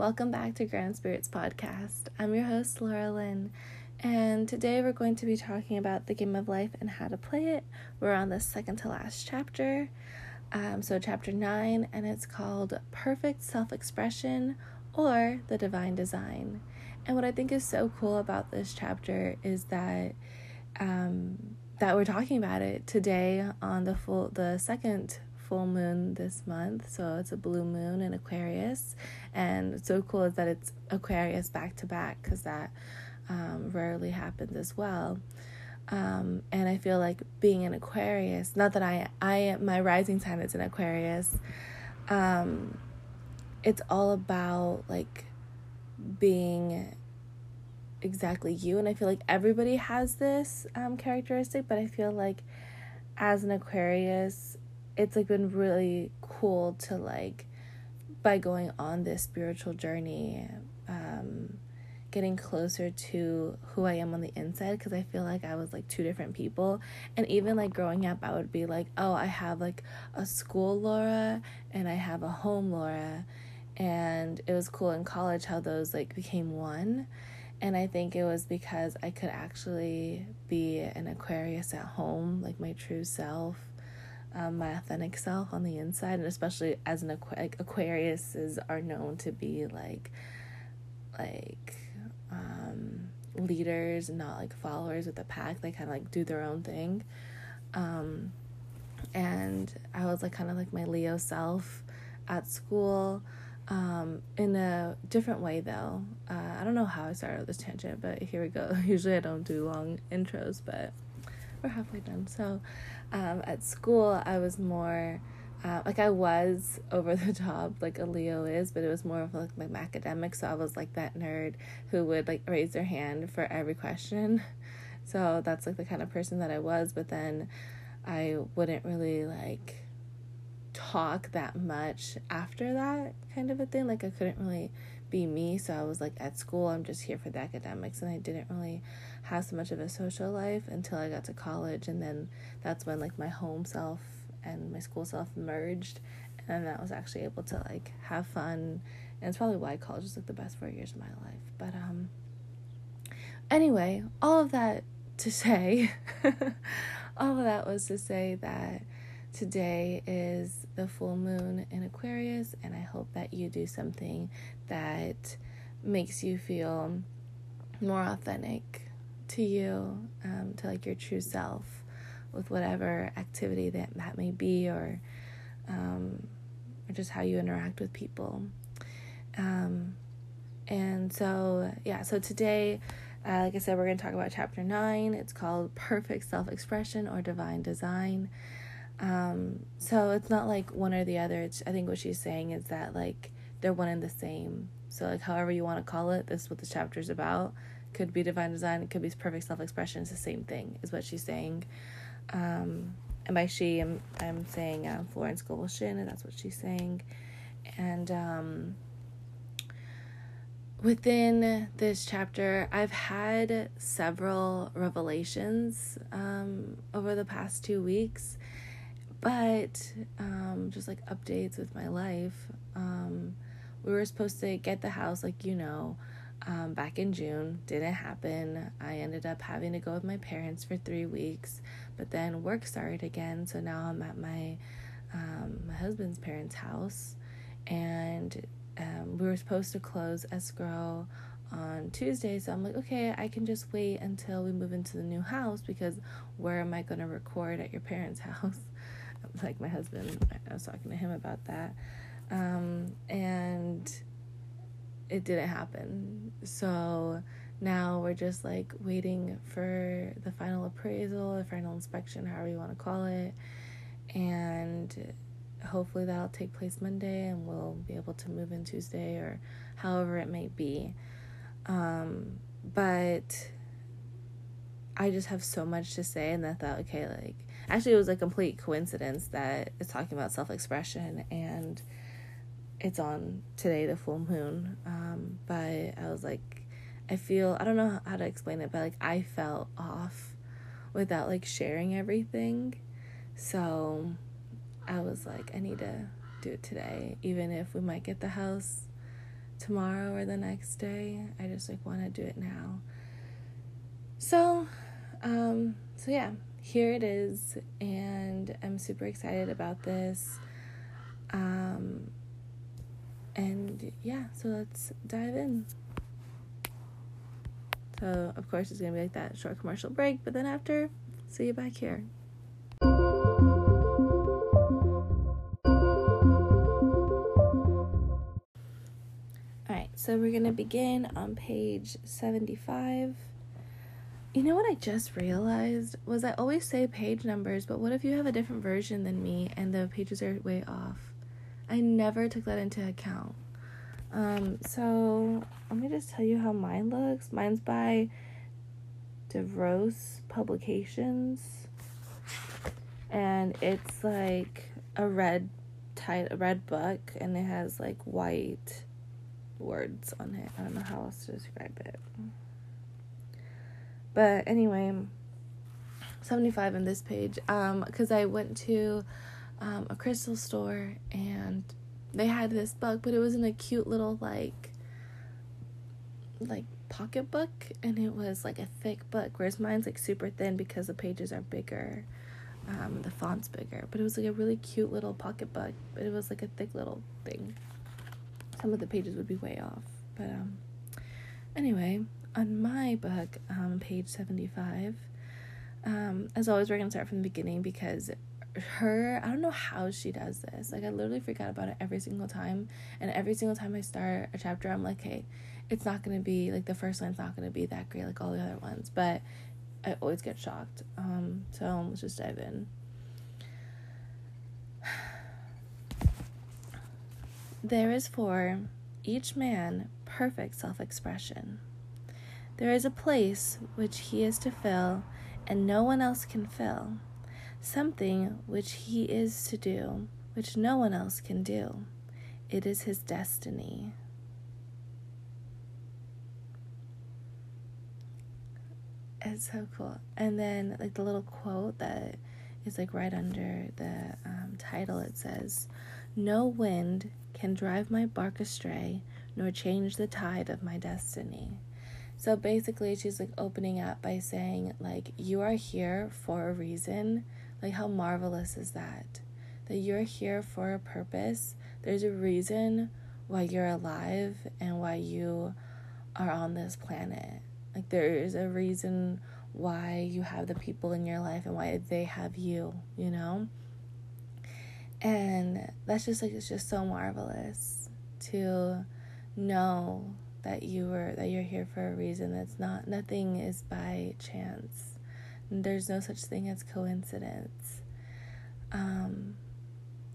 Welcome back to Grounded Spirits Podcast. I'm your host, Laura Lynn, and today we're going to be talking about the game of life and how to play it. We're on the second to last chapter, um, so chapter 9, and it's called Perfect Self Expression or the Divine Design. And what I think is so cool about this chapter is that um, that we're talking about it today on the full the second full moon this month. So it's a blue moon in Aquarius. And what's so cool is that it's Aquarius back to back because that um, rarely happens as well. Um, and I feel like being an Aquarius, not that I, I, my rising sign is an Aquarius, um, it's all about like being exactly you. And I feel like everybody has this um, characteristic, but I feel like as an Aquarius, it's like been really cool to like by going on this spiritual journey um getting closer to who I am on the inside because I feel like I was like two different people. And even like growing up, I would be like, oh, I have like a school Laura and I have a home Laura. And it was cool in college how those like became one. And I think it was because I could actually be an Aquarius at home, like my true self um, my authentic self on the inside, and especially as an Aqu- like Aquariuses are known to be like like um, leaders, not like followers with the pack. They kind of like do their own thing. Um, and I was like kind of like my Leo self at school um, in a different way though. Uh, I don't know how I started this tangent, but here we go. Usually I don't do long intros, but we're halfway done. So, um, at school, I was more uh, like I was over the top, like a Leo is, but it was more of like my academic. So I was like that nerd who would like raise their hand for every question. So that's like the kind of person that I was. But then I wouldn't really like talk that much after that kind of a thing. Like I couldn't really be me. So I was like at school, I'm just here for the academics, and I didn't really have so much of a social life until I got to college, and then that's when like my home self and my school self merged, and I was actually able to like have fun, and it's probably why college was like the best four years of my life. But um, anyway, all of that to say, all of that was to say that today is the full moon in Aquarius, and I hope that you do something that makes you feel more authentic to you, um, to like your true self, with whatever activity that that may be, or um, or just how you interact with people. Um, and so yeah, so today. Uh, like I said, we're going to talk about chapter 9. It's called Perfect Self Expression or Divine Design. Um, so it's not like one or the other. It's, I think what she's saying is that like they're one and the same. So like however you want to call it, this is what the chapter is about. Could be divine design, it could be perfect self expression. It's the same thing, is what she's saying. Um, and by she, I'm I'm saying uh, Florence Scovel and that's what she's saying. And um, within this chapter, I've had several revelations um, over the past two weeks but um, just like updates with my life. Um, we were supposed to get the house, like you know, um, back in June. Didn't happen. I ended up having to go with my parents for three weeks, but then work started again. So now I'm at my um, my husband's parents' house, and um, we were supposed to close escrow on Tuesday. So I'm like, okay, I can just wait until we move into the new house because where am I going to record at your parents' house? like my husband, I was talking to him about that. Um, and it didn't happen. So now we're just like waiting for the final appraisal, the final inspection, however you want to call it. And hopefully that'll take place Monday and we'll be able to move in Tuesday or however it may be. Um, but I just have so much to say, and I thought, okay, like, actually, it was a complete coincidence that it's talking about self expression and it's on today, the full moon. Um, but I was like, I feel, I don't know how to explain it, but like, I felt off without like sharing everything. So I was like, I need to do it today, even if we might get the house tomorrow or the next day. I just like want to do it now. So, um, so yeah, here it is, and I'm super excited about this. Um, and yeah, so let's dive in. So, of course, it's gonna be like that short commercial break, but then after, see you back here. Alright, so we're gonna begin on page 75. You know what I just realized was I always say page numbers, but what if you have a different version than me and the pages are way off? I never took that into account. Um, so let me just tell you how mine looks. Mine's by DeVorss Publications, and it's like a red tight a red book, and it has like white words on it. I don't know how else to describe it. But anyway, 75 in this page um because I went to um, a crystal store and they had this book, but it was in a cute little like like pocketbook and it was like a thick book, whereas mine's like super thin because the pages are bigger. Um, the font's bigger, but it was like a really cute little pocketbook, but it was like a thick little thing. Some of the pages would be way off, but um, anyway, on my book, um, page seventy five. Um, as always, we're gonna start from the beginning because her i don't know how she does this. Like i literally forget about it every single time. And every single time i start a chapter i'm like hey it's not to be like the first line's not to be that great like all the other ones. But i always get shocked. Um so let's just dive in. There is for each man perfect self-expression. There is a place which he is to fill and no one else can fill something which he is to do, which no one else can do. It is his destiny. It's so cool. And then, like, the little quote that is like right under the um, title, it says, No wind can drive my bark astray, nor change the tide of my destiny. So basically, she's like opening up by saying, like, you are here for a reason like, how marvelous is that? That you're here for a purpose. There's a reason why you're alive and why you are on this planet. Like, there is a reason why you have the people in your life and why they have you, you know? And that's just like, it's just so marvelous to know that you were that you're here for a reason that's not nothing is by chance there's no such thing as coincidence. Um,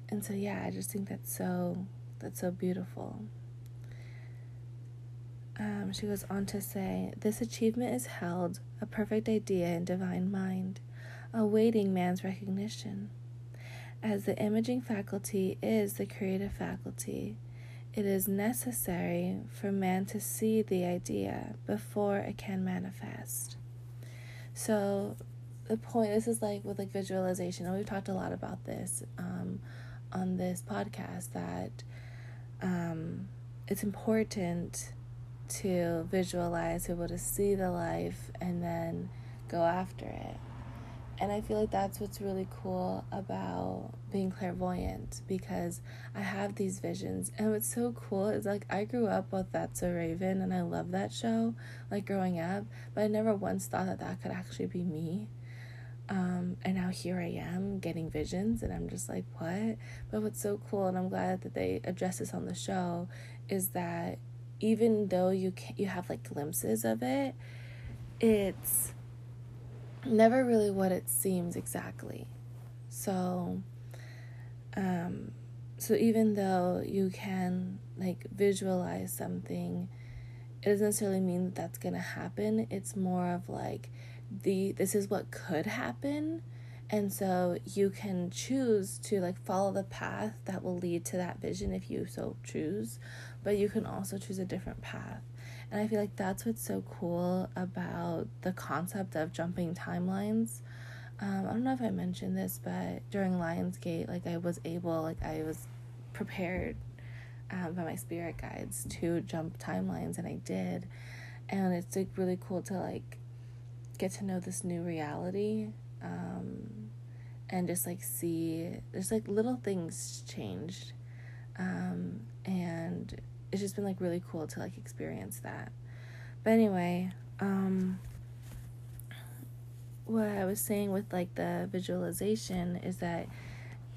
and so yeah, I just think that's so that's so beautiful. Um, she goes on to say, This achievement is held a perfect idea in divine mind, awaiting man's recognition. As the imaging faculty is the creative faculty, it is necessary for man to see the idea before it can manifest. So the point this is like with like visualization, and we've talked a lot about this um, on this podcast that um, it's important to visualize, be able to see the life, and then go after it. And I feel like that's what's really cool about being clairvoyant because I have these visions. And what's so cool is like I grew up with That's a Raven and I love that show, like growing up, but I never once thought that that could actually be me. Um, and now here I am getting visions, and I'm just like, what? But what's so cool, and I'm glad that they address this on the show, is that even though you can, you have like glimpses of it, it's never really what it seems exactly. So, um, so even though you can like visualize something, it doesn't necessarily mean that that's gonna happen. It's more of like the this is what could happen, and so you can choose to like follow the path that will lead to that vision if you so choose, but you can also choose a different path. And I feel like that's what's so cool about the concept of jumping timelines. Um, I don't know if I mentioned this, but during Lionsgate, like I was able, like I was prepared um, by my spirit guides to jump timelines, and I did. And it's like really cool to like get to know this new reality um, and just like see there's like little things changed um, and it's just been like really cool to like experience that. But anyway um, what i was saying with like the visualization is that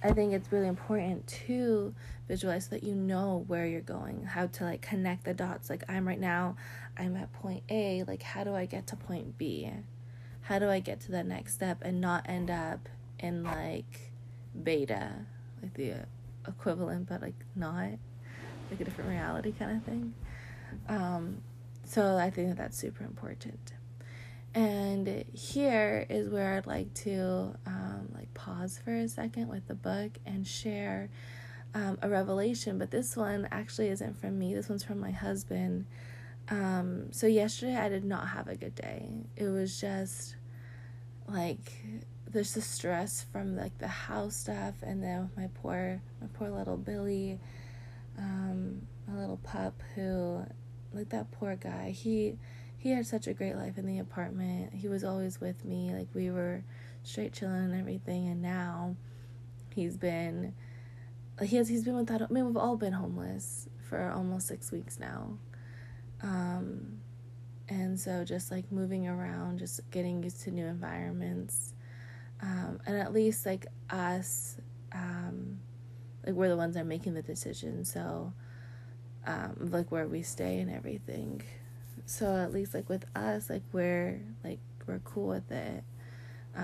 i think it's really important to visualize so that you know where you're going how to like connect the dots. Like i'm right now i'm at point a like how do i get to point b? How do i get to the next step and not end up in like beta like the equivalent but like not like a different reality kind of thing. Um so i think that that's super important. And here is where i'd like to um, like pause for a second with the book and share um, a revelation but this one actually isn't from me. This one's from my husband. Um, so yesterday i did not have a good day. It was just like there's the stress from like the house stuff and then my poor my poor little Billy, um, my little pup who like that poor guy. He he had such a great life in the apartment. He was always with me. Like we were straight chilling and everything and now he's been he has he's been without I mean we've all been homeless for almost six weeks now. Um and so just like moving around, just getting used to new environments um, and at least like us um, like we're the ones that are making the decision so um, like where we stay and everything so at least like with us like we're like we're cool with it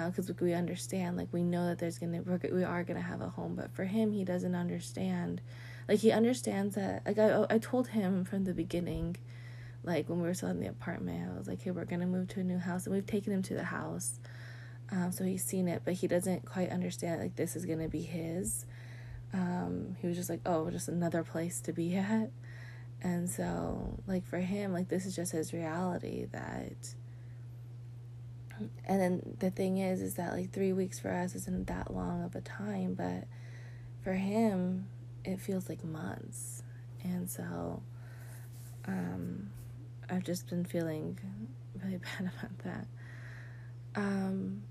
because uh, we understand like we know that there's gonna we're, we are gonna have a home but for him he doesn't understand like he understands that like I, I told him from the beginning like when we were still in the apartment i was like hey we're gonna move to a new house and we've taken him to the house um, so he's seen it, but he doesn't quite understand like this is gonna be his. Um, he was just like, oh, just another place to be at. And so, like for him, like this is just his reality that. And then the thing is, is that like three weeks for us isn't that long of a time, but for him, it feels like months. And so, um, I've just been feeling really bad about that. Um,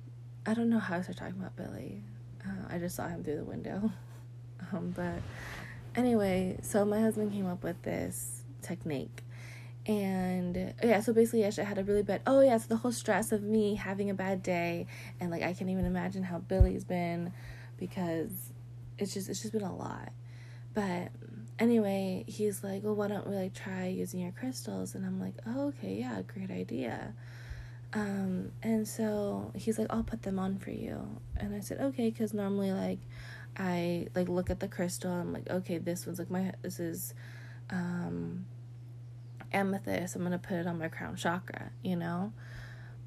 I don't know how to start talking about Billy. Uh, I just saw him through the window. um, but anyway, so my husband came up with this technique. And yeah, so basically, yesterday I had a really bad. Oh yeah, so the whole stress of me having a bad day, and like I can't even imagine how Billy's been, because it's just it's just been a lot. But anyway, he's like, well, why don't we like try using your crystals? And I'm like, oh okay, yeah, great idea. Um, and so he's like, I'll put them on for you. And I said, okay, because normally, like, I like look at the crystal. I'm like, okay, this one's like my, this is, um, amethyst. I'm gonna put it on my crown chakra, you know?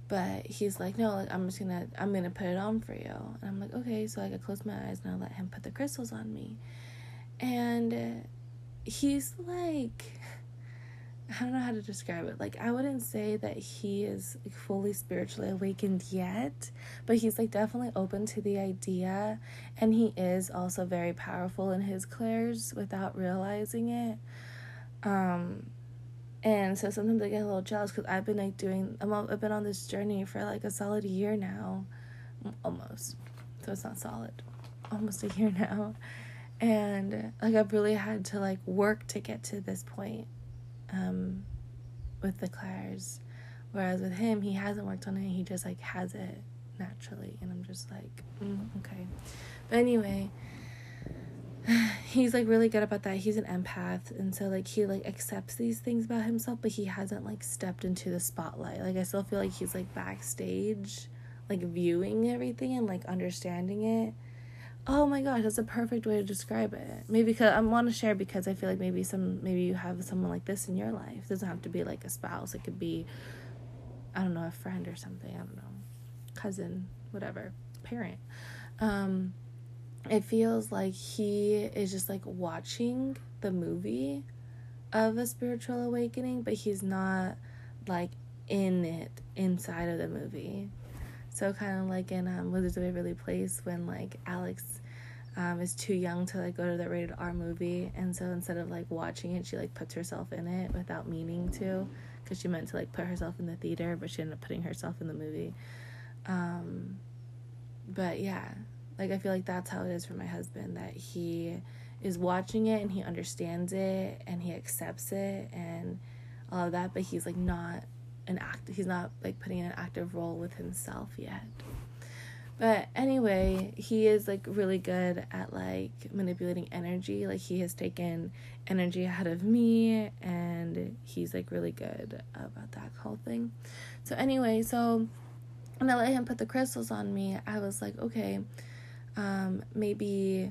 But he's like, no, like, I'm just gonna, I'm gonna put it on for you. And I'm like, okay. So like, I close my eyes and I let him put the crystals on me. And he's like, I don't know how to describe it. Like I wouldn't say that he is like fully spiritually awakened yet, but he's like definitely open to the idea and he is also very powerful in his clairs without realizing it. Um and so sometimes I get a little jealous cuz I've been like doing I'm I've been on this journey for like a solid year now. Almost. So it's not solid. Almost a year now. And like I've really had to like work to get to this point um, with the clairs. Whereas with him, he hasn't worked on it. He just like has it naturally, and I'm just like, mm, okay. But anyway, he's like really good about that. He's an empath, and so like he like accepts these things about himself, but he hasn't like stepped into the spotlight. Like I still feel like he's like backstage, like viewing everything and like understanding it Oh my gosh, that's a perfect way to describe it. Maybe because I want to share because I feel like maybe some maybe you have someone like this in your life. It doesn't have to be like a spouse. It could be I don't know, a friend or something. I don't know. Cousin, whatever. Parent. Um it feels like he is just like watching the movie of a spiritual awakening, but he's not like in it inside of the movie. So kind of like in um, Wizards of Waverly Place when like Alex um, is too young to like go to the rated R movie, and so instead of like watching it, she like puts herself in it without meaning to, because she meant to like put herself in the theater, but she ended up putting herself in the movie. Um, but yeah, like I feel like that's how it is for my husband that he is watching it and he understands it and he accepts it and all of that, but he's like not an act he's not like putting in an active role with himself yet. But anyway, he is like really good at like manipulating energy. Like he has taken energy out of me and he's like really good about that whole thing. So anyway, so when I let him put the crystals on me, I was like, okay, um, maybe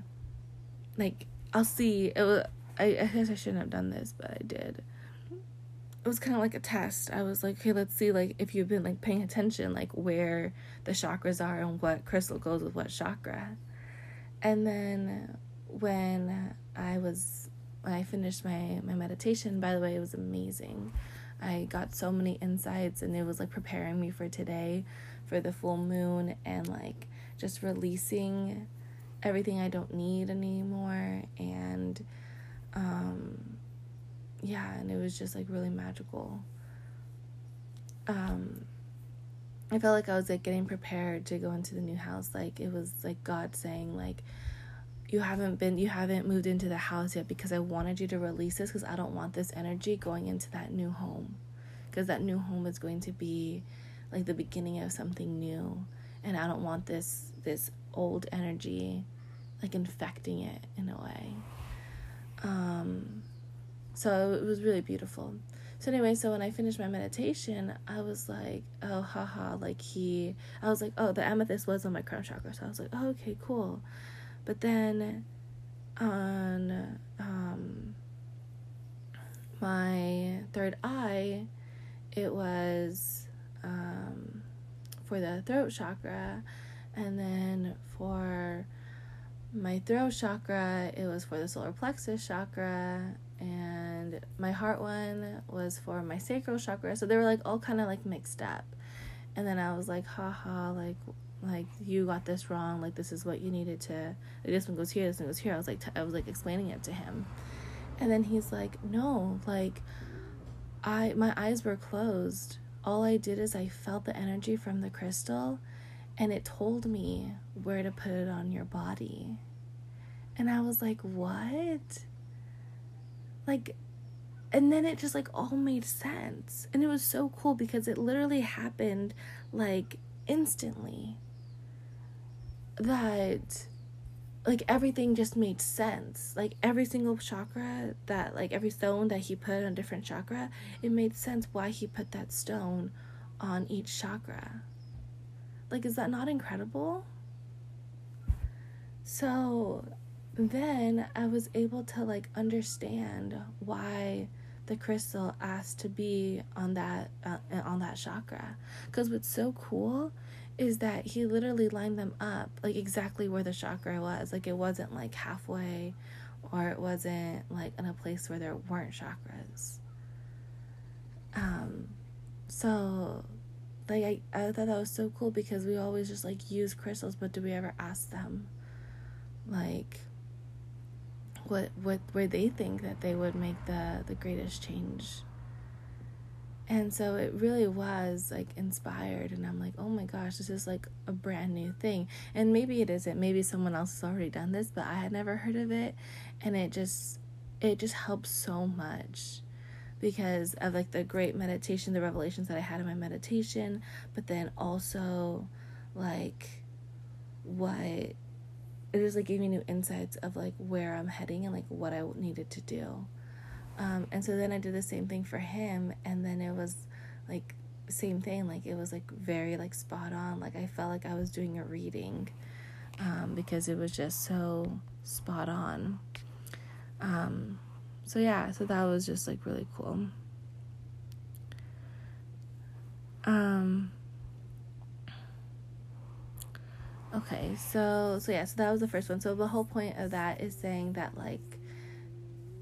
like I'll see. It was, I, I guess I shouldn't have done this, but I did it was kind of like a test. I was like, okay, let's see like if you've been like paying attention like where the chakras are and what crystal goes with what chakra. And then when I was when I finished my my meditation, by the way, it was amazing. I got so many insights and it was like preparing me for today for the full moon and like just releasing everything I don't need anymore and um yeah, and it was just like really magical. Um, I felt like I was like getting prepared to go into the new house. Like it was like God saying like you haven't been you haven't moved into the house yet because I wanted you to release this because I don't want this energy going into that new home. Because that new home is going to be like the beginning of something new and I don't want this this old energy like infecting it in a way. Um so it was really beautiful. So anyway, so when I finished my meditation, I was like, oh, haha, like he, I was like, oh, the amethyst was on my crown chakra. So I was like, oh, okay, cool. But then on um, my third eye, it was um, for the throat chakra. And then for my throat chakra, it was for the solar plexus chakra my heart one was for my sacral chakra. So they were like all kind of like mixed up. And then I was like, haha, like like you got this wrong. Like this is what you needed to. Like, this one goes here. This one goes here. I was like, t- I was like explaining it to him, and then he's like, no, like I my eyes were closed. All I did is I felt the energy from the crystal, and it told me where to put it on your body. And I was like, what? like and then it just like all made sense. And it was so cool because it literally happened like instantly that like everything just made sense. Like every single chakra that like every stone that he put on different chakra it made sense why he put that stone on each chakra. Like is that not incredible? So then I was able to like understand why the crystal asked to be on that uh, on that chakra. Because what's so cool is that he literally lined them up like exactly where the chakra was. Like it wasn't like halfway or it wasn't like in a place where there weren't chakras. Um so like I, I thought that was so cool because we always just like use crystals but do we ever ask them what what where they think that they would make the the greatest change. And so it really was like inspired and i'm like oh my gosh this is like a brand new thing. And maybe it isn't. Maybe someone else has already done this but i had never heard of it. And it just it just helps so much because of like the great meditation the revelations that i had in my meditation but then also like what it just like gave me new insights of like where I'm heading and like what I needed to do. Um, and so then I did the same thing for him, and then it was like same thing. Like it was like very like spot on. Like I felt like I was doing a reading um, because it was just so spot on. Um, so yeah, so that was just like really cool. Um, Okay, so so yeah, so that was the first one. So the whole point of that is saying that like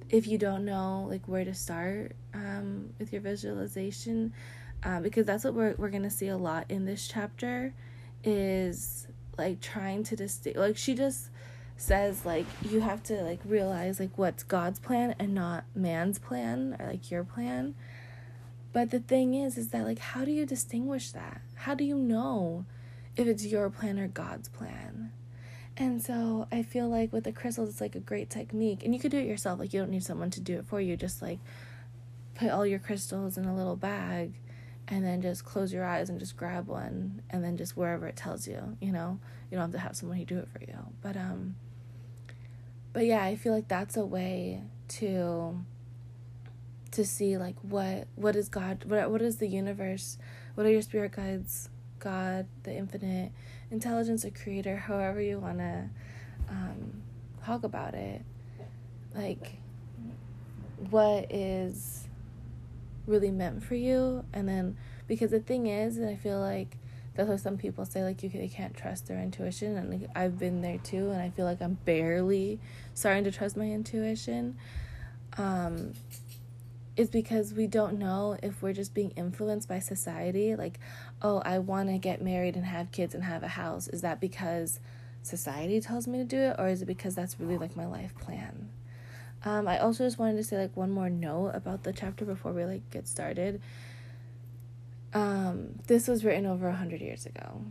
if you don't know like where to start um, with your visualization, um, because that's what we're we're gonna see a lot in this chapter, is like trying to distinct like she just says like you have to like realize like what's God's plan and not man's plan or like your plan. But the thing is is that like how do you distinguish that? How do you know if it's your plan or God's plan? And so I feel like with the crystals it's like a great technique. And you could do it yourself. Like you don't need someone to do it for you. Just like put all your crystals in a little bag and then just close your eyes and just grab one and then just wherever it tells you you know? You don't have to have someone who do it for you. But um but yeah i feel like that's a way to to see like what what is god what what is the universe? What are your spirit guides god the infinite intelligence or creator however you want to um talk about it. Like what is really meant for you? And then because the thing is and i feel like that's why some people say like you they can't trust their intuition. And like, i've been there too and i feel like i'm barely starting to trust my intuition. Um is because we don't know if we're just being influenced by society like oh i want to get married and have kids and have a house is that because society tells me to do it or is it because that's really like my life plan um, I also just wanted to say like one more note about the chapter before we like get started. Um, this was written over a hundred years ago,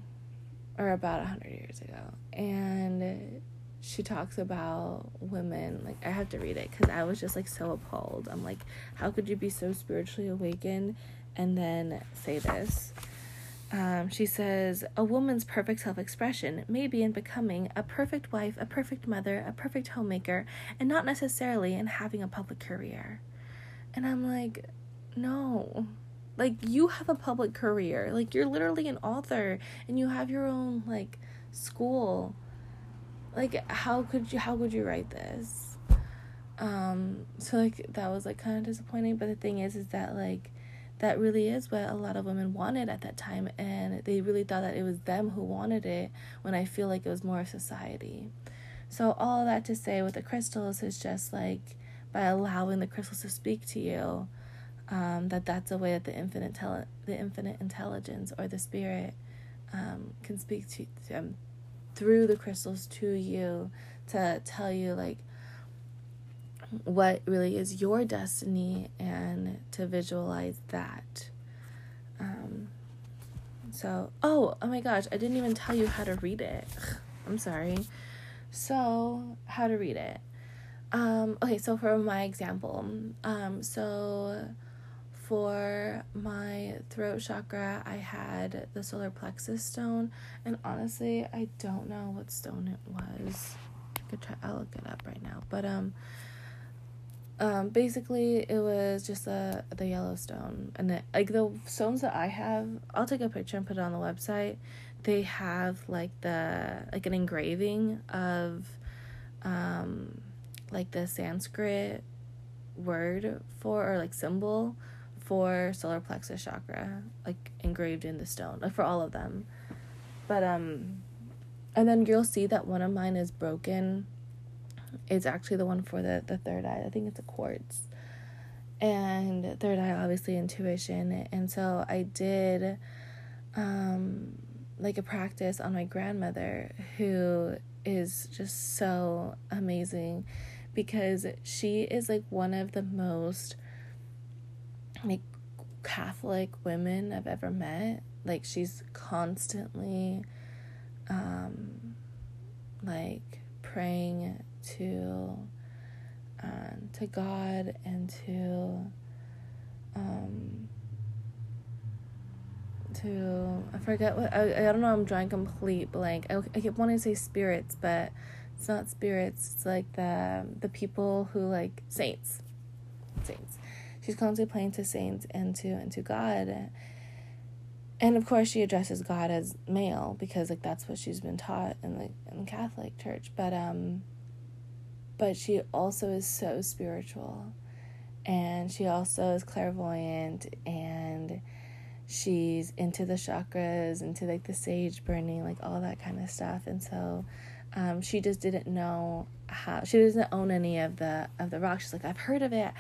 or about a hundred years ago, and she talks about women. Like I have to read it because I was just like so appalled. I'm like, how could you be so spiritually awakened and then say this? Um, she says, A woman's perfect self expression may be in becoming a perfect wife, a perfect mother, a perfect homemaker, and not necessarily in having a public career. And I'm like, No. Like, you have a public career. Like, you're literally an author and you have your own, like, school. Like, how could you, how could you write this? Um, so, like, that was, like, kind of disappointing. But the thing is, is that, like, that really is what a lot of women wanted at that time and they really thought that it was them who wanted it when i feel like it was more of society so all that to say with the crystals is just like by allowing the crystals to speak to you um, that that's a way that the infinite tele- the infinite intelligence or the spirit um, can speak to um, through the crystals to you to tell you like what really is your destiny and to visualize that. Um, so, oh, oh my gosh, I didn't even tell you how to read it. I'm sorry. So, how to read it. Um, okay, so for my example, um, so for my throat chakra, I had the solar plexus stone, and honestly, I don't know what stone it was. I could try. I'll look it up right now, but um, um, basically, it was just a the Yellowstone, and it, like the stones that I have, I'll take a picture and put it on the website. They have like the like an engraving of, um, like the Sanskrit word for or like symbol for solar plexus chakra, like engraved in the stone, like for all of them. But um, and then you'll see that one of mine is broken it's actually the one for the, the third eye. I think it's a quartz. And third eye, obviously, intuition. And so I did um, like a practice on my grandmother, who is just so amazing because she is like one of the most like Catholic women I've ever met. Like she's constantly um like praying to um, to God and to um, to I forget what I, I don't know I'm drawing complete blank. I, I keep wanting to say spirits, but it's not spirits. It's like the the people who like saints, saints. She's constantly praying to saints and to and to God. And of course, she addresses God as male because like that's what she's been taught in the in the Catholic Church. But um, but she also is so spiritual. And she also is clairvoyant. And she's into the chakras into like the sage burning like all that kind of stuff. And so um, she just didn't know how she doesn't own any of the of the rocks. She's like i've heard of it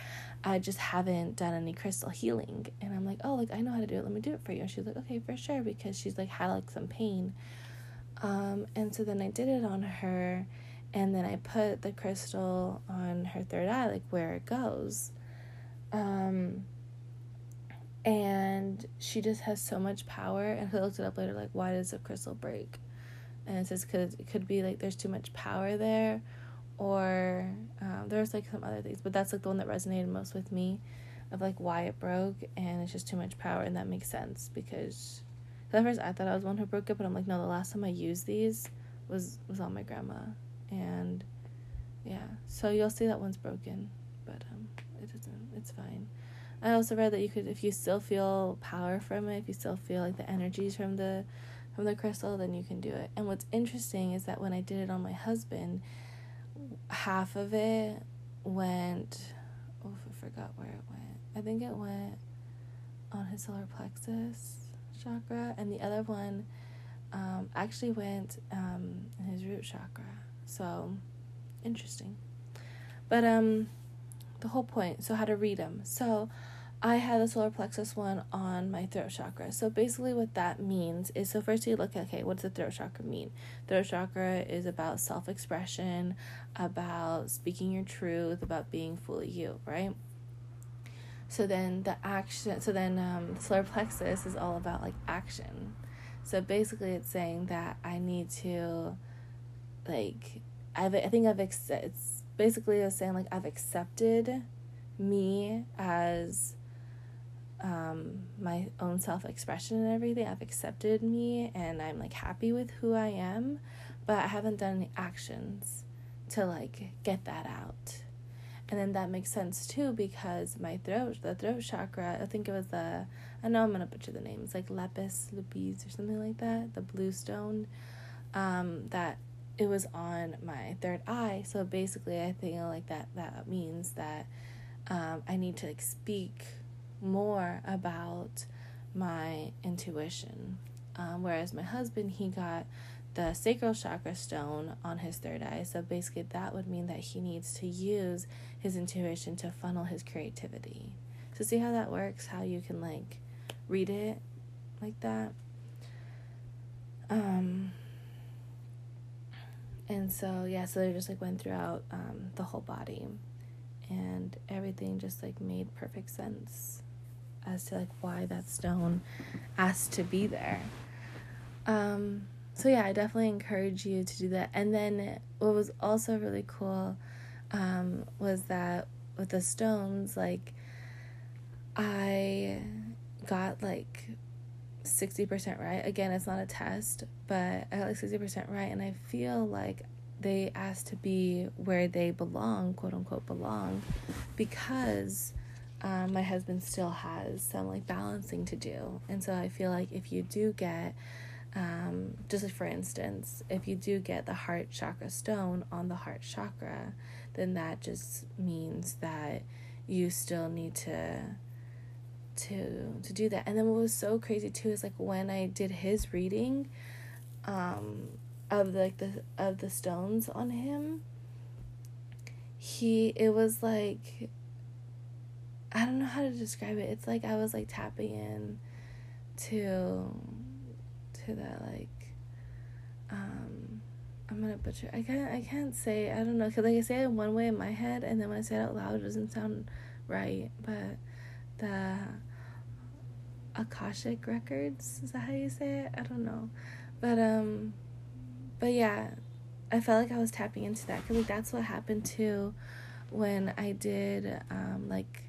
i just haven't done any crystal healing and i'm like oh like i know how to do it let me do it for you and she's like okay for sure because she's like had like some pain um, and so then i did it on her and then I put the crystal on her third eye, like where it goes. Um, and she just has so much power. And I looked it up later, like, why does a crystal break? And it says, because it could be like there's too much power there, or um, there's like some other things, but that's like the one that resonated most with me of like why it broke. And it's just too much power, and that makes sense because at first I thought I was one who broke it, but I'm like, no, the last time I used these was was on my grandma and yeah so you'll see that one's broken but um it isn't it's fine i also read that you could if you still feel power from it if you still feel like the energies from the from the crystal then you can do it and what's interesting is that when i did it on my husband half of it went oh i forgot where it went i think it went on his solar plexus chakra and the other one um, actually went um, in his root chakra so, interesting. But um the whole point, so how to read them. So, I had the solar plexus one on my throat chakra. So basically what that means is so first you look at okay, what does the throat chakra mean? Throat chakra is about self-expression, about speaking your truth, about being fully you, right? So then the action so then um the solar plexus is all about like action. So basically it's saying that I need to like I've I think I've ex- it's basically was saying like I've accepted me as um my own self-expression and everything. I've accepted me and I'm like happy with who I am, but I haven't done any actions to like get that out. And then that makes sense too because my throat, the throat chakra, I think it was the, I know I'm gonna butcher the name. It's like lapis lazuli or something like that, the blue stone. Um, that it was on my third eye. So basically, I think like that that means that um, I need to like speak more about my intuition. Um, whereas my husband, he got the sacral chakra stone on his third eye. So basically, that would mean that he needs to use his intuition to funnel his creativity. So, see how that works? How you can like read it like that? Um, and so yeah so they just like went throughout um, the whole body and everything just like made perfect sense as to like why that stone asked to be there um so yeah i definitely encourage you to do that and then what was also really cool um was that with the stones like i got like 60% right. Again, it's not a test, but I got like 60% right. And I feel like they asked to be where they belong, quote unquote, belong, because um, my husband still has some like balancing to do. And so I feel like if you do get, um, just like for instance, if you do get the heart chakra stone on the heart chakra, then that just means that you still need to to to do that. And then what was so crazy too is like when I did his reading um of like the of the stones on him, he it was like I don't know how to describe it. It's like I was like tapping in to to that like um I'm gonna butcher. I can't. I can't say. I don't know. Cause like I say it one way in my head, and then when I say it out loud, it doesn't sound right. But the Akashic records. Is that how you say it? I don't know. But um but yeah, I felt like I was tapping into that cuz like that's what happened too when I did um like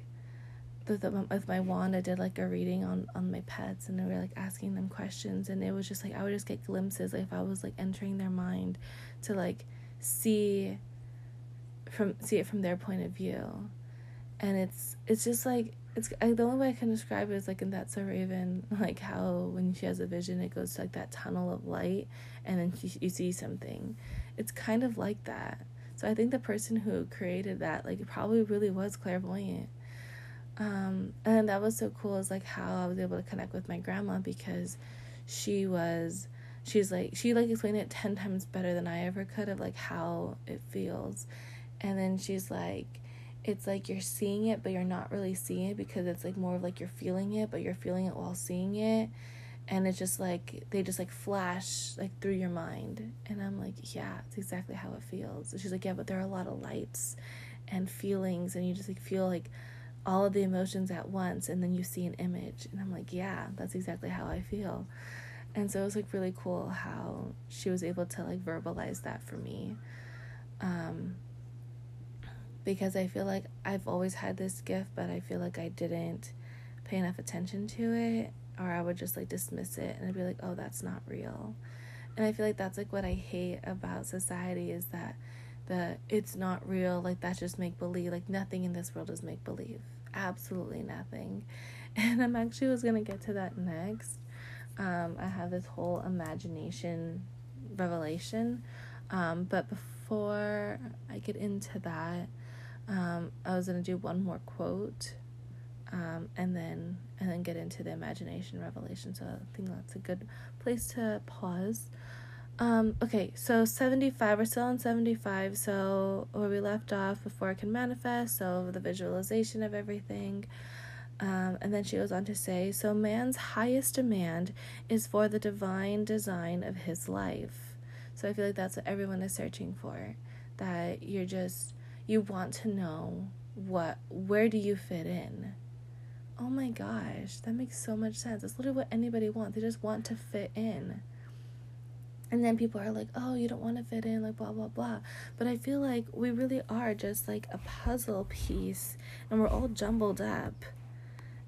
with, with my wand I did like a reading on on my pets and they were like asking them questions and it was just like I would just get glimpses like if I was like entering their mind to like see from see it from their point of view and it's it's just like it's I, the only way I can describe it is like in That's a Raven, like how when she has a vision, it goes to like that tunnel of light, and then she, you see something. It's kind of like that. So I think the person who created that like probably really was clairvoyant. Um, and that was so cool is like how I was able to connect with my grandma because she was she's like she like explained it 10 times better than I ever could of like how it feels. And then she's like it's like you're seeing it but you're not really seeing it because it's like more of like you're feeling it but you're feeling it while seeing it. And it's just like they just like flash like through your mind. And i'm like yeah it's exactly how it feels. And she's like yeah but there are a lot of lights and feelings and you just like feel like all of the emotions at once and then you see an image and i'm like yeah that's exactly how i feel. And so it was like really cool how she was able to like verbalize that for me. Um because i feel like i've always had this gift but i feel like i didn't pay enough attention to it or i would just like dismiss it and i'd be like oh that's not real. And i feel like that's like what i hate about society is that the it's not real like that's just make believe like nothing in this world is make believe absolutely nothing and i'm actually was gonna get to that next um, I have this whole imagination revelation. Um, but before I get into that, um, I was gonna do one more quote, um, and then and then get into the imagination revelation. So I think that's a good place to pause. Um, okay, so 75, we're still on 75. So, where we left off before I can manifest, so the visualization of everything. Um, and then she goes on to say, So man's highest demand is for the divine design of his life. So I feel like that's what everyone is searching for. That you're just, you want to know what, where do you fit in? Oh my gosh, that makes so much sense. That's literally what anybody wants. They just want to fit in. And then people are like, oh, you don't want to fit in, like blah, blah, blah. But I feel like we really are just like a puzzle piece and we're all jumbled up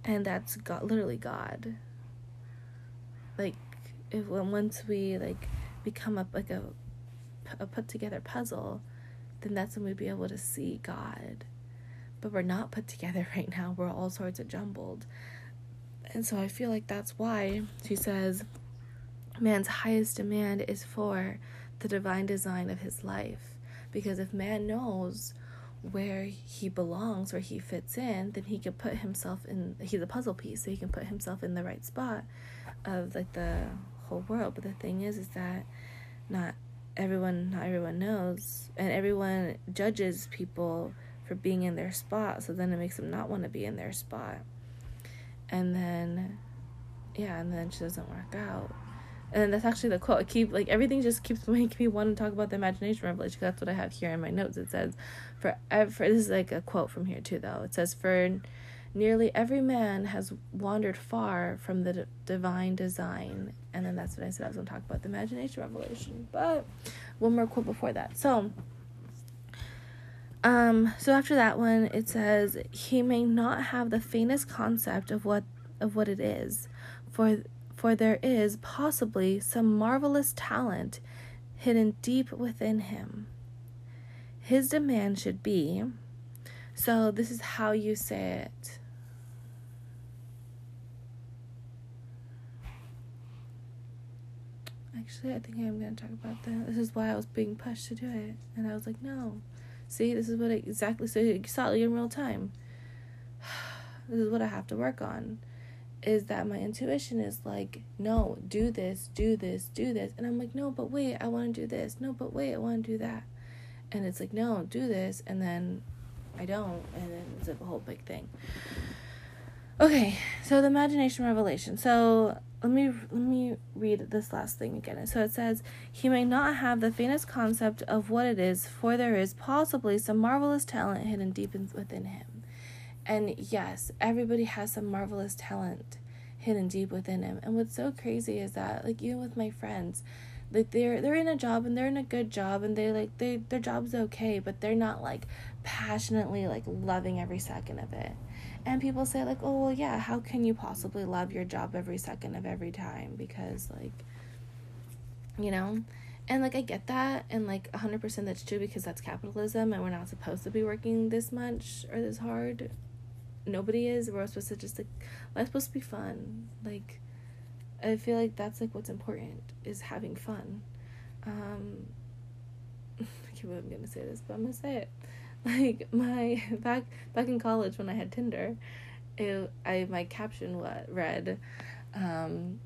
and that's God, literally God. Like, if once we like become a like a, a put together puzzle, then that's when we'd be able to see God. But we're not put together right now. We're all sorts of jumbled. And so I feel like that's why she says man's highest demand is for the divine design of his life. Because if man knows where he belongs, where he fits in, then he can put himself in. He's a puzzle piece, so he can put himself in the right spot of like the whole world. But the thing is, is that not everyone, not everyone knows, and everyone judges people for being in their spot. So then it makes them not want to be in their spot, and then, yeah, and then it doesn't work out and that's actually the quote. I keep like everything just keeps making me want to talk about the imagination revelation. That's what I have here in my notes. It says, "For ever." This is like a quote from here too, though. It says, "For nearly every man has wandered far from the d- divine design." And then that's what I said. I was going to talk about the imagination revelation, but one more quote before that. So. Um, so after that one, it says, "He may not have the faintest concept of what of what it is, for for there is possibly some marvelous talent hidden deep within him. His demand should be so, this is how you say it. Actually, I think I'm going to talk about that. This is why I was being pushed to do it. And I was like, no. See, this is what I exactly so you saw it in real time. this is what I have to work on is that my intuition is like, no, do this, do this, do this. And I'm like, no, but wait, I want to do this. No, but wait, I want to do that. And it's like, no, do this. And then I don't. And then it's a whole big thing. Okay, so the imagination revelation. So let me let me read this last thing again. So it says, "He may not have the faintest concept of what it is, for there is possibly some marvelous talent hidden deep within him." And yes, everybody has some marvelous talent hidden deep within him. And what's so crazy is that like even with my friends, like they're they're in a job and they're in a good job and they like they their job's okay, but they're not like passionately like loving every second of it. And people say like, "Oh, well, yeah, how can you possibly love your job every second of every time because like you know, and like I get that and like 100% that's true because that's capitalism and we're not supposed to be working this much or this hard nobody is. We're all supposed to just like life's supposed to be fun. Like I feel like that's like what's important is having fun. Um I can't believe I'm gonna say this, but I'm gonna say it. Like my back back in college when I had Tinder, it I my caption what read, um,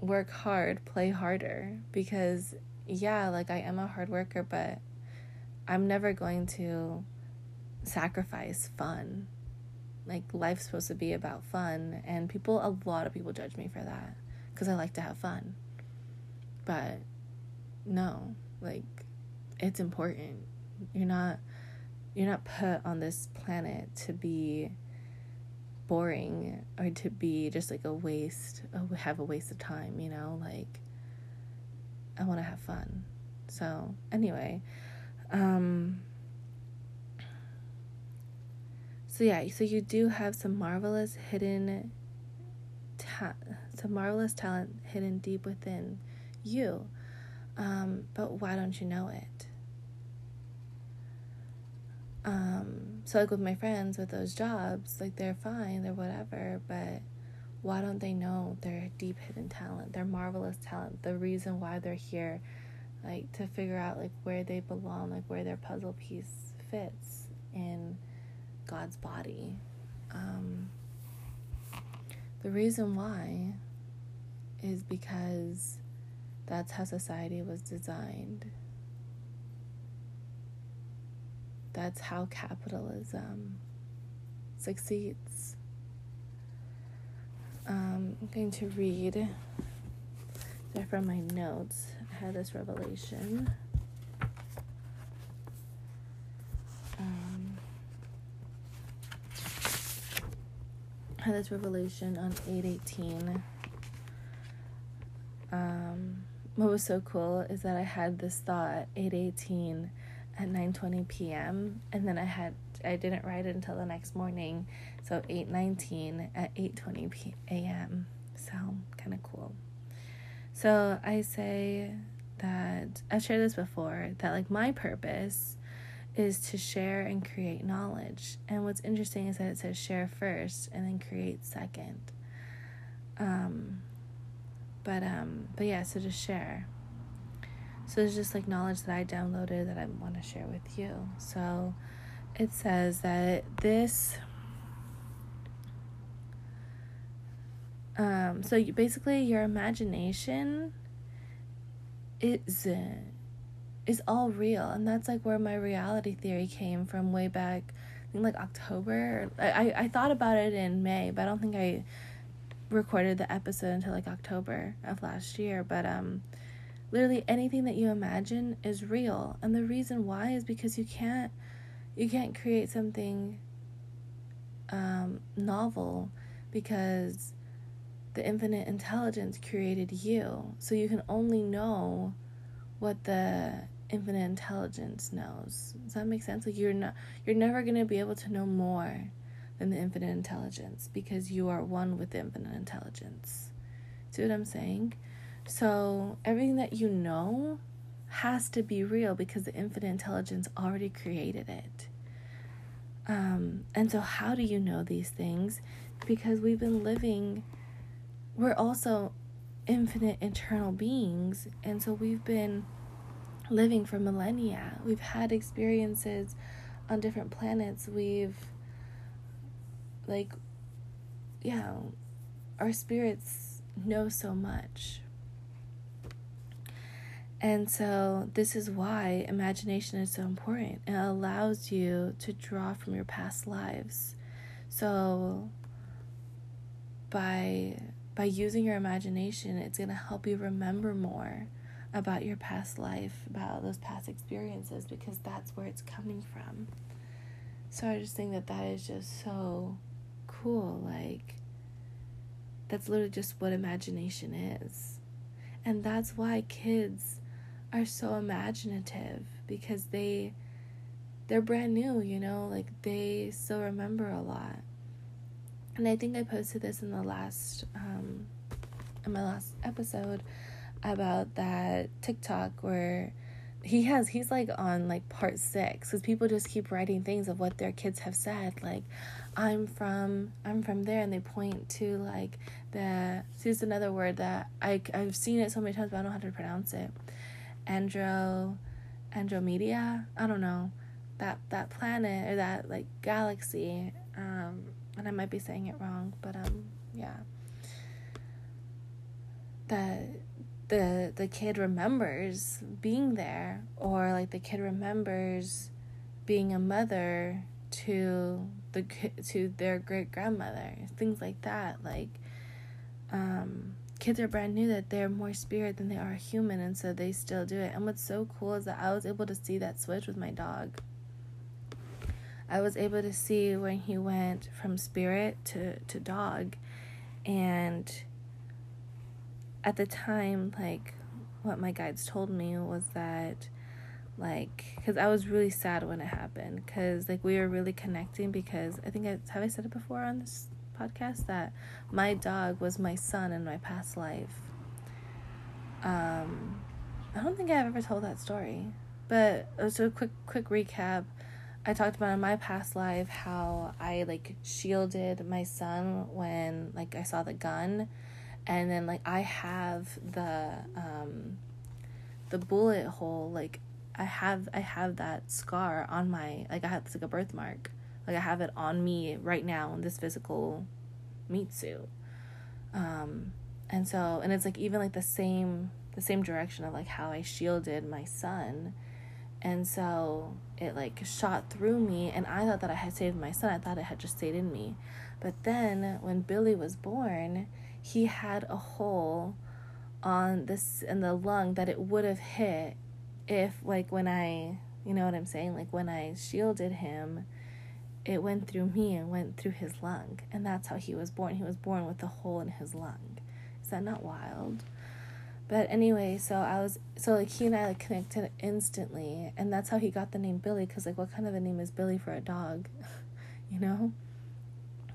work hard, play harder because yeah, like I am a hard worker, but I'm never going to sacrifice fun like life's supposed to be about fun and people a lot of people judge me for that because I like to have fun. But no, like it's important. You're not you're not put on this planet to be boring or to be just like a waste have a waste of time you know like i want to have fun so anyway um so yeah so you do have some marvelous hidden ta- some marvelous talent hidden deep within you. Um but why don't you know it? Um, so like with my friends with those jobs, like they're fine, they're whatever, but why don't they know their deep hidden talent, their marvelous talent, the reason why they're here, like to figure out like where they belong, like where their puzzle piece fits in God's body. Um, the reason why is because that's how society was designed. That's how capitalism succeeds. Um, I'm going to read from my notes. I had this revelation. Um, I had this revelation on 818. Um, what was so cool is that I had this thought 818 at 9:20 p.m. and then I had I didn't write it until the next morning, so 8:19 at 8:20 p- a.m. So kind of cool. So I say that I've shared this before that like my purpose is to share and create knowledge. And what's interesting is that it says share first and then create second. Um but um but yeah, so just share. So it's just like knowledge that I downloaded that I want to share with you. So it says that this um so you, basically your imagination is uh, is all real and that's like where my reality theory came from way back I think like October. I I thought about it in May, but I don't think I recorded the episode until like October of last year, but um literally anything that you imagine is real and the reason why is because you can't you can't create something um, novel because the infinite intelligence created you so you can only know what the infinite intelligence knows does that make sense like you're not you're never to be able to know more than the infinite intelligence because you are one with the infinite intelligence see what i'm saying so everything that you know has to be real because the infinite intelligence already created it. Um, and so, how do you know these things? Because we've been living, we're also infinite internal beings, and so we've been living for millennia. We've had experiences on different planets. We've, like, yeah, our spirits know so much. And so, this is why imagination is so important. It allows you to draw from your past lives. So, by by using your imagination, it's going to help you remember more about your past life, about those past experiences, because that's where it's coming from. So, I just think that that is just so cool. Like, that's literally just what imagination is. And that's why kids are so imaginative because they they're brand new, you know, like they still remember a lot. And I think I posted this in the last um in my last episode about that TikTok where he has he's like on like part 6 cuz people just keep writing things of what their kids have said like I'm from I'm from there and they point to like the see it's another word that I I've seen it so many times but I don't know how to pronounce it Andro Andromeda. I don't know that that planet or that like galaxy. Um, and I might be saying it wrong, but um, yeah. The the the kid remembers being there, or like the kid remembers being a mother to the to their great grandmother things like that like um kids are brand new that they're more spirit than they are human and so they still do it. And what's so cool is that i was able to see that switch with my dog. I was able to see when he went from spirit to to dog and at the time like what my guides told me was that like because i was really sad when it happened because like we were really connecting because i think I, have i said it before on this podcast that my dog was my son in my past life? Um i don't think i've ever told that story but uh, so quick quick recap. I talked about in my past life how i like shielded my son when like i saw the gun and then like i have the um the bullet hole like I have I have that scar on my like I have it's like a birthmark. Like I have it on me right now in this physical meat suit. Um and so and it's like even like the same the same direction of like how I shielded my son. And so it like shot through me and I thought that I had saved my son. I thought it had just stayed in me. But then when Billy was born, he had a hole on this in the lung that it would have hit if like when I, you know what I'm saying, like when I shielded him, it went through me and went through his lung, and that's how he was born. He was born with a hole in his lung. Is that not wild? But anyway, so I was so like he and I like connected instantly, and that's how he got the name Billy. Cause like, what kind of a name is Billy for a dog, you know?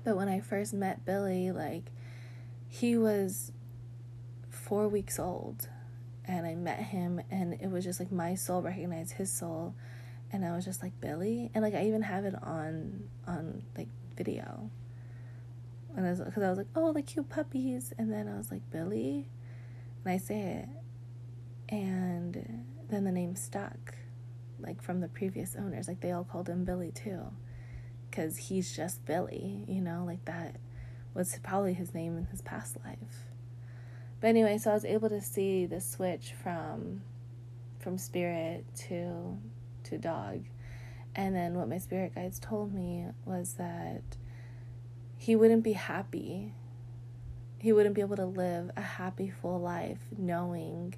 But when I first met Billy, like, he was four weeks old and I met him and it was just like my soul recognized his soul and I was just like Billy and like I even have it on on like video. And I was because I was like oh the cute puppies and then I was like Billy and I say it and then the name stuck like from the previous owners like they all called him Billy too because he's just Billy you know like that was probably his name in his past life but anyway, so I was able to see the switch from from spirit to to dog. And then what my spirit guides told me was that he wouldn't be happy. He wouldn't be able to live a happy full life knowing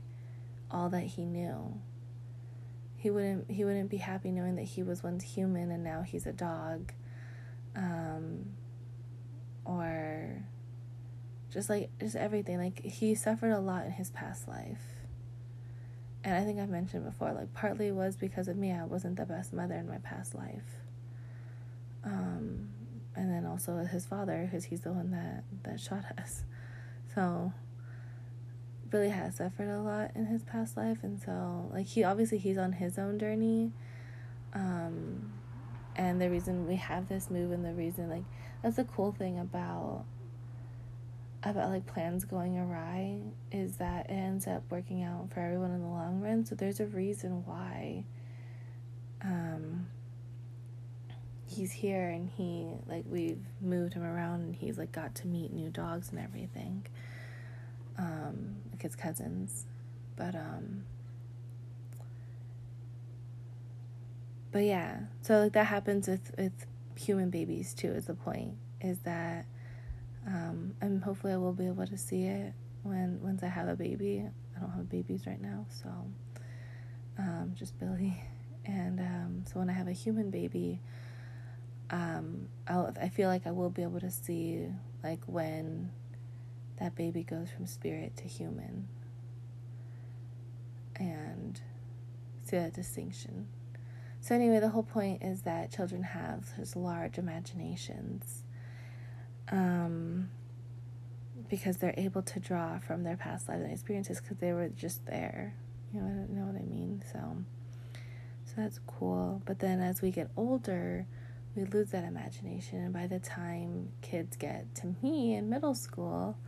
all that he knew. He wouldn't he wouldn't be happy knowing that he was once human and now he's a dog. Um, or just like just everything. Like he suffered a lot in his past life. And i think i've mentioned before like partly was because of me. I wasn't the best mother in my past life. Um and then also his father because he's the one that that shot us. So really has suffered a lot in his past life. And so like he obviously he's on his own journey. Um and the reason we have this move and the reason like that's the cool thing about about like plans going awry is that it ends up working out for everyone in the long run. So there's a reason why um he's here and he like we've moved him around and he's like got to meet new dogs and everything. Um like his cousins. But um but yeah, so like that happens with with human babies too is the point is that um, and hopefully I will be able to see it when once I have a baby. I don't have babies right now, so um, just Billy. And um, so when I have a human baby, um, I'll, I feel like I will be able to see like when that baby goes from spirit to human, and see that distinction. So anyway, the whole point is that children have such large imaginations um, because they're able to draw from their past lives and experiences because they were just there. You know, I don't know what I mean. So, so that's cool. But then as we get older, we lose that imagination, and by the time kids get to me in middle school,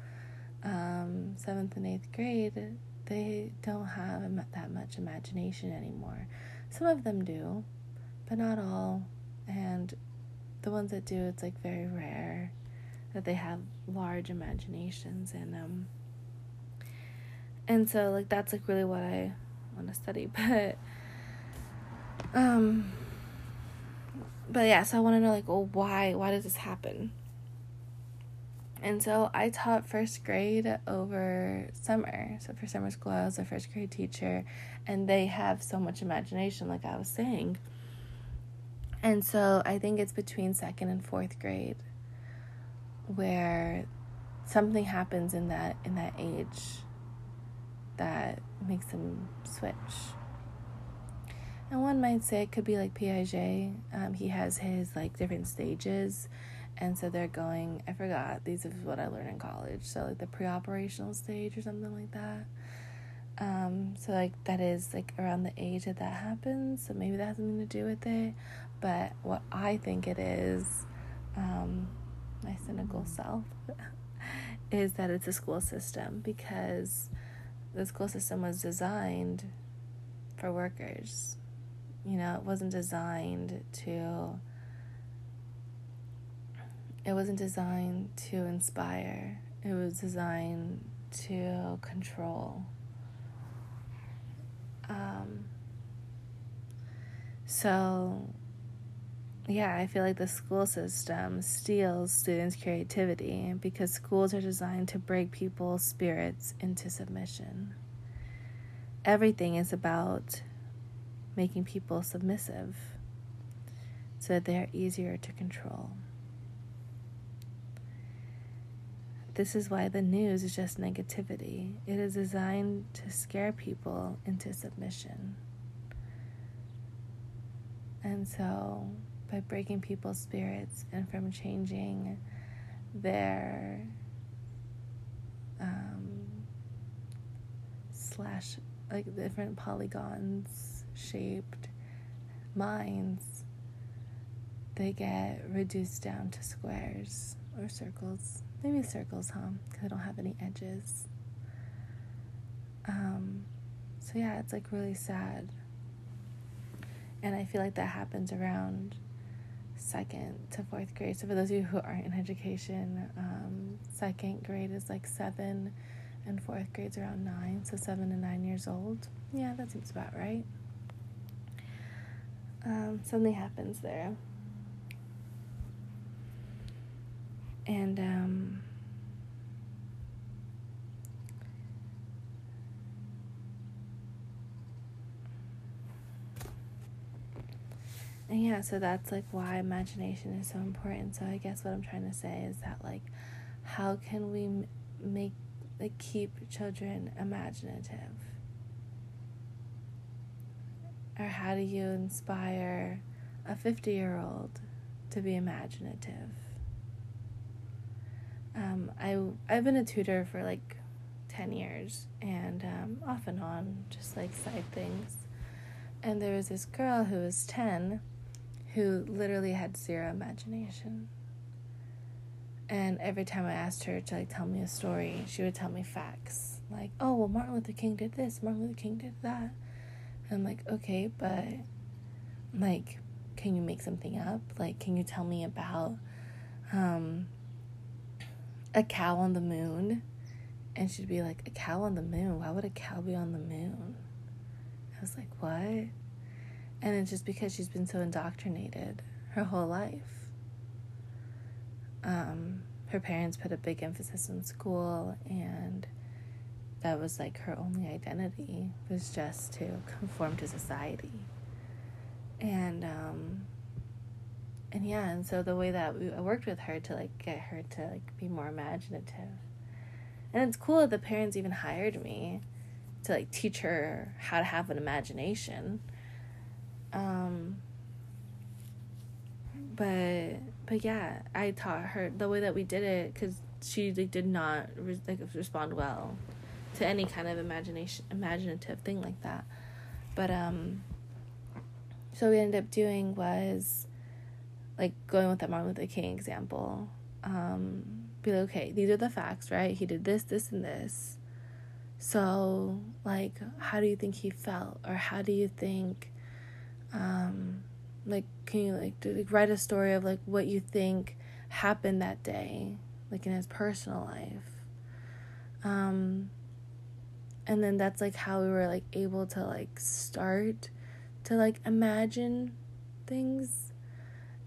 um, seventh and eighth grade, they don't have that much imagination anymore. Some of them do, but not all. And the ones that do, it's like very rare that they have large imaginations and um and so like that's like really what I want to study but um but yeah, so I want to know like, well, why? Why does this happen? And so I taught first grade over summer. So for summer school, I was a first grade teacher, and they have so much imagination, like I was saying. And so I think it's between second and fourth grade where something happens in that in that age that makes them switch. And one might say it could be like Piaget. Um, he has his like different stages and so they're going i forgot these is what i learned in college so like the pre-operational stage or something like that um so like that is like around the age that that happens so maybe that has something to do with it but what i think it is um my cynical self is that it's a school system because the school system was designed for workers. You know it wasn't designed to it wasn't designed to inspire, it was designed to control. Um, so, yeah, I feel like the school system steals students' creativity because schools are designed to break people's spirits into submission. Everything is about making people submissive so that they're easier to control. This is why the news is just negativity. It is designed to scare people into submission. And so, by breaking people's spirits and from changing their um, slash, like different polygons shaped minds, they get reduced down to squares or circles. Maybe circles, huh? Because I don't have any edges. Um, so yeah, it's like really sad. And I feel like that happens around second to fourth grade. So for those of you who aren't in education, um, second grade is like seven, and fourth grade's around nine. So seven to nine years old. Yeah, that seems about right. Um, something happens there. And um, yeah, so that's like why imagination is so important. So I guess what I'm trying to say is that like, how can we make like keep children imaginative? Or how do you inspire a 50 year old to be imaginative? um, I I've been a tutor for like ten years, and um, off and on, just like side things. And there was this girl who was ten, who literally had zero imagination. And every time I asked her to like tell me a story, she would tell me facts like, "Oh, well, Martin Luther King did this, Martin Luther King did that." And I'm like, "Okay, but like, can you make something up? Like, can you tell me about?" Um, a cow on the moon. And she'd be like, A cow on the moon? Why would a cow be on the moon? I was like, What? And it's just because she's been so indoctrinated her whole life. Um, her parents put a big emphasis on school, and that was like her only identity was just to conform to society. And um, and yeah, and so the way that we, I worked with her to like get her to like be more imaginative. And it's cool that the parents even hired me to like teach her how to have an imagination. Um but but yeah, I taught her the way that we did it cuz she like did not re- like respond well to any kind of imagination imaginative thing like that. But um so we ended up doing was like going with that Martin Luther King example, um, be like, okay, these are the facts, right? He did this, this, and this. So, like, how do you think he felt, or how do you think, um, like, can you like, do, like write a story of like what you think happened that day, like in his personal life, um, and then that's like how we were like able to like start to like imagine things.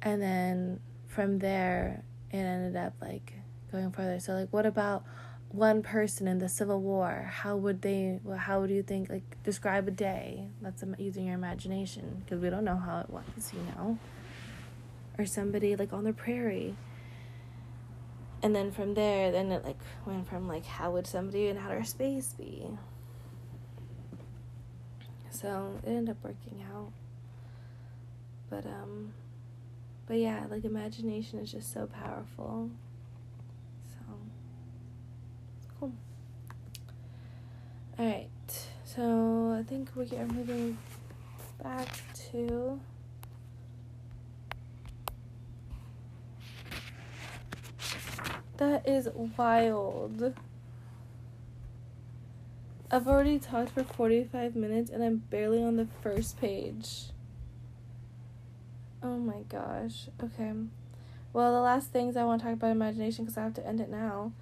And then from there it ended up like going further. So like what about one person in the civil war how would they how would you think like describe a day that's using your imagination? Because we don't know how it was you know? Or somebody like on the prairie. And then from there then it like went from like how would somebody in outer space be? So it ended up working out. But um but yeah like imagination is just so powerful so cool all right so i think we are moving back to That is wild. I've already talked for 45 minutes and I'm barely on the first page. Oh my gosh. Okay. Well, the last things I want to talk about imagination because I have to end it now.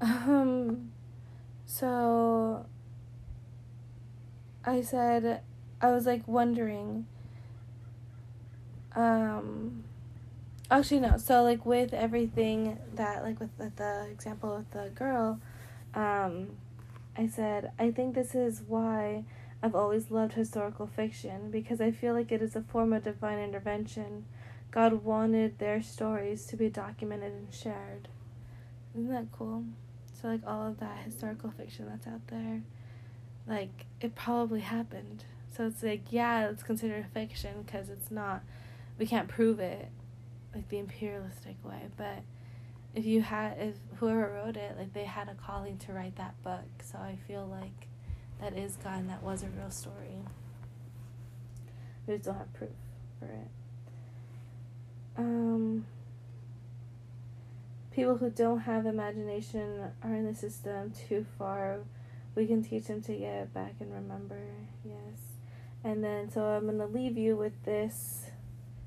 Um so I said I was like wondering um actually no so like with everything that like with, with the example with the girl um i said i think this is why i've always loved historical fiction because i feel like it is a form of divine intervention. God wanted their stories to be documented and shared. Isn't that cool? So like all of that historical fiction that's out there like it probably happened so it's like yeah it's considered fiction because it's not we can't prove it like the imperialistic way, but if you had if whoever wrote it, like they had a calling to write that book. So I feel like that is God and that was a real story. We just don't have proof for it. Um people who don't have imagination are in the system too far. We can teach them to get back and remember. Yes. And then so I'm going to leave you with this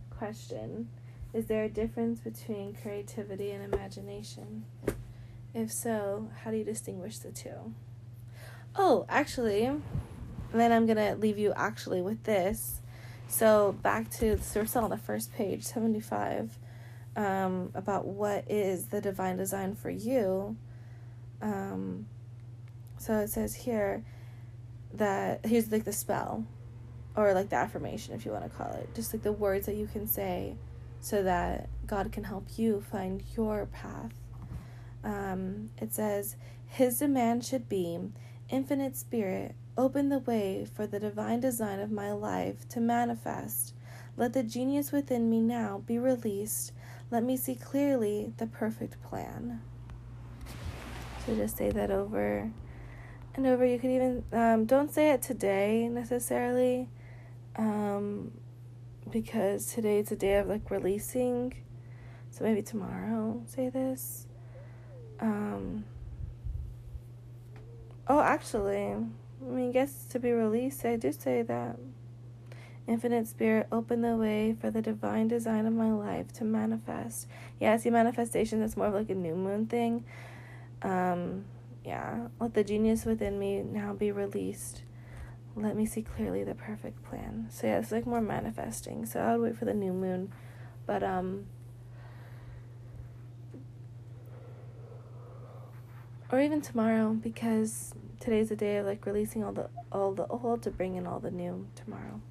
question. Is there a difference between creativity and imagination? If so, how do you distinguish the two? Oh, actually, then I'm going to leave you actually with this. So, back to, so we're still on the first page, 75, um, about what is the divine design for you. Um, so it says here that here's like the spell or like the affirmation, if you want to call it, just like the words that you can say so that God can help you find your path. Um, it says, His demand should be Infinite Spirit, open the way for the divine design of my life to manifest. Let the genius within me now be released. Let me see clearly the perfect plan. So just say that over and over. You could even, um, don't say it today necessarily. Um, because today is a day of like releasing. So maybe tomorrow say this. Um Oh, actually, I mean, guess to be released, I do say that. Infinite Spirit, open the way for the divine design of my life to manifest. Yeah, see manifestation that's more of like a new moon thing. Um, yeah, let the genius within me now be released let me see clearly the perfect plan. So yeah, it's like more manifesting. So I would wait for the new moon. But um or even tomorrow because today's a day of like releasing all the all the old to bring in all the new tomorrow.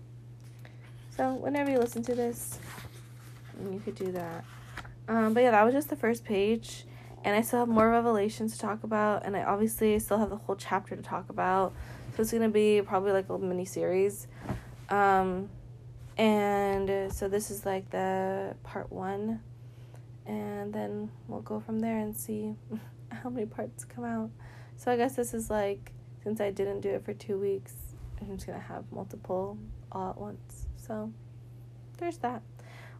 So whenever you listen to this, you could do that. Um, but yeah, that was just the first page, and I still have more revelations to talk about, and I obviously still have the whole chapter to talk about. So it's gonna be probably like a mini series. Um, and so this is like the part one, and then we'll go from there and see how many parts come out. So I guess this is like since I didn't do it for two weeks, I'm just gonna have multiple all at once. So there's that.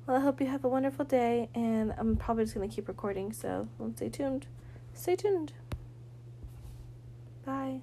Well, I hope you have a wonderful day, and I'm probably just gonna keep recording. So stay tuned. Stay tuned. Bye.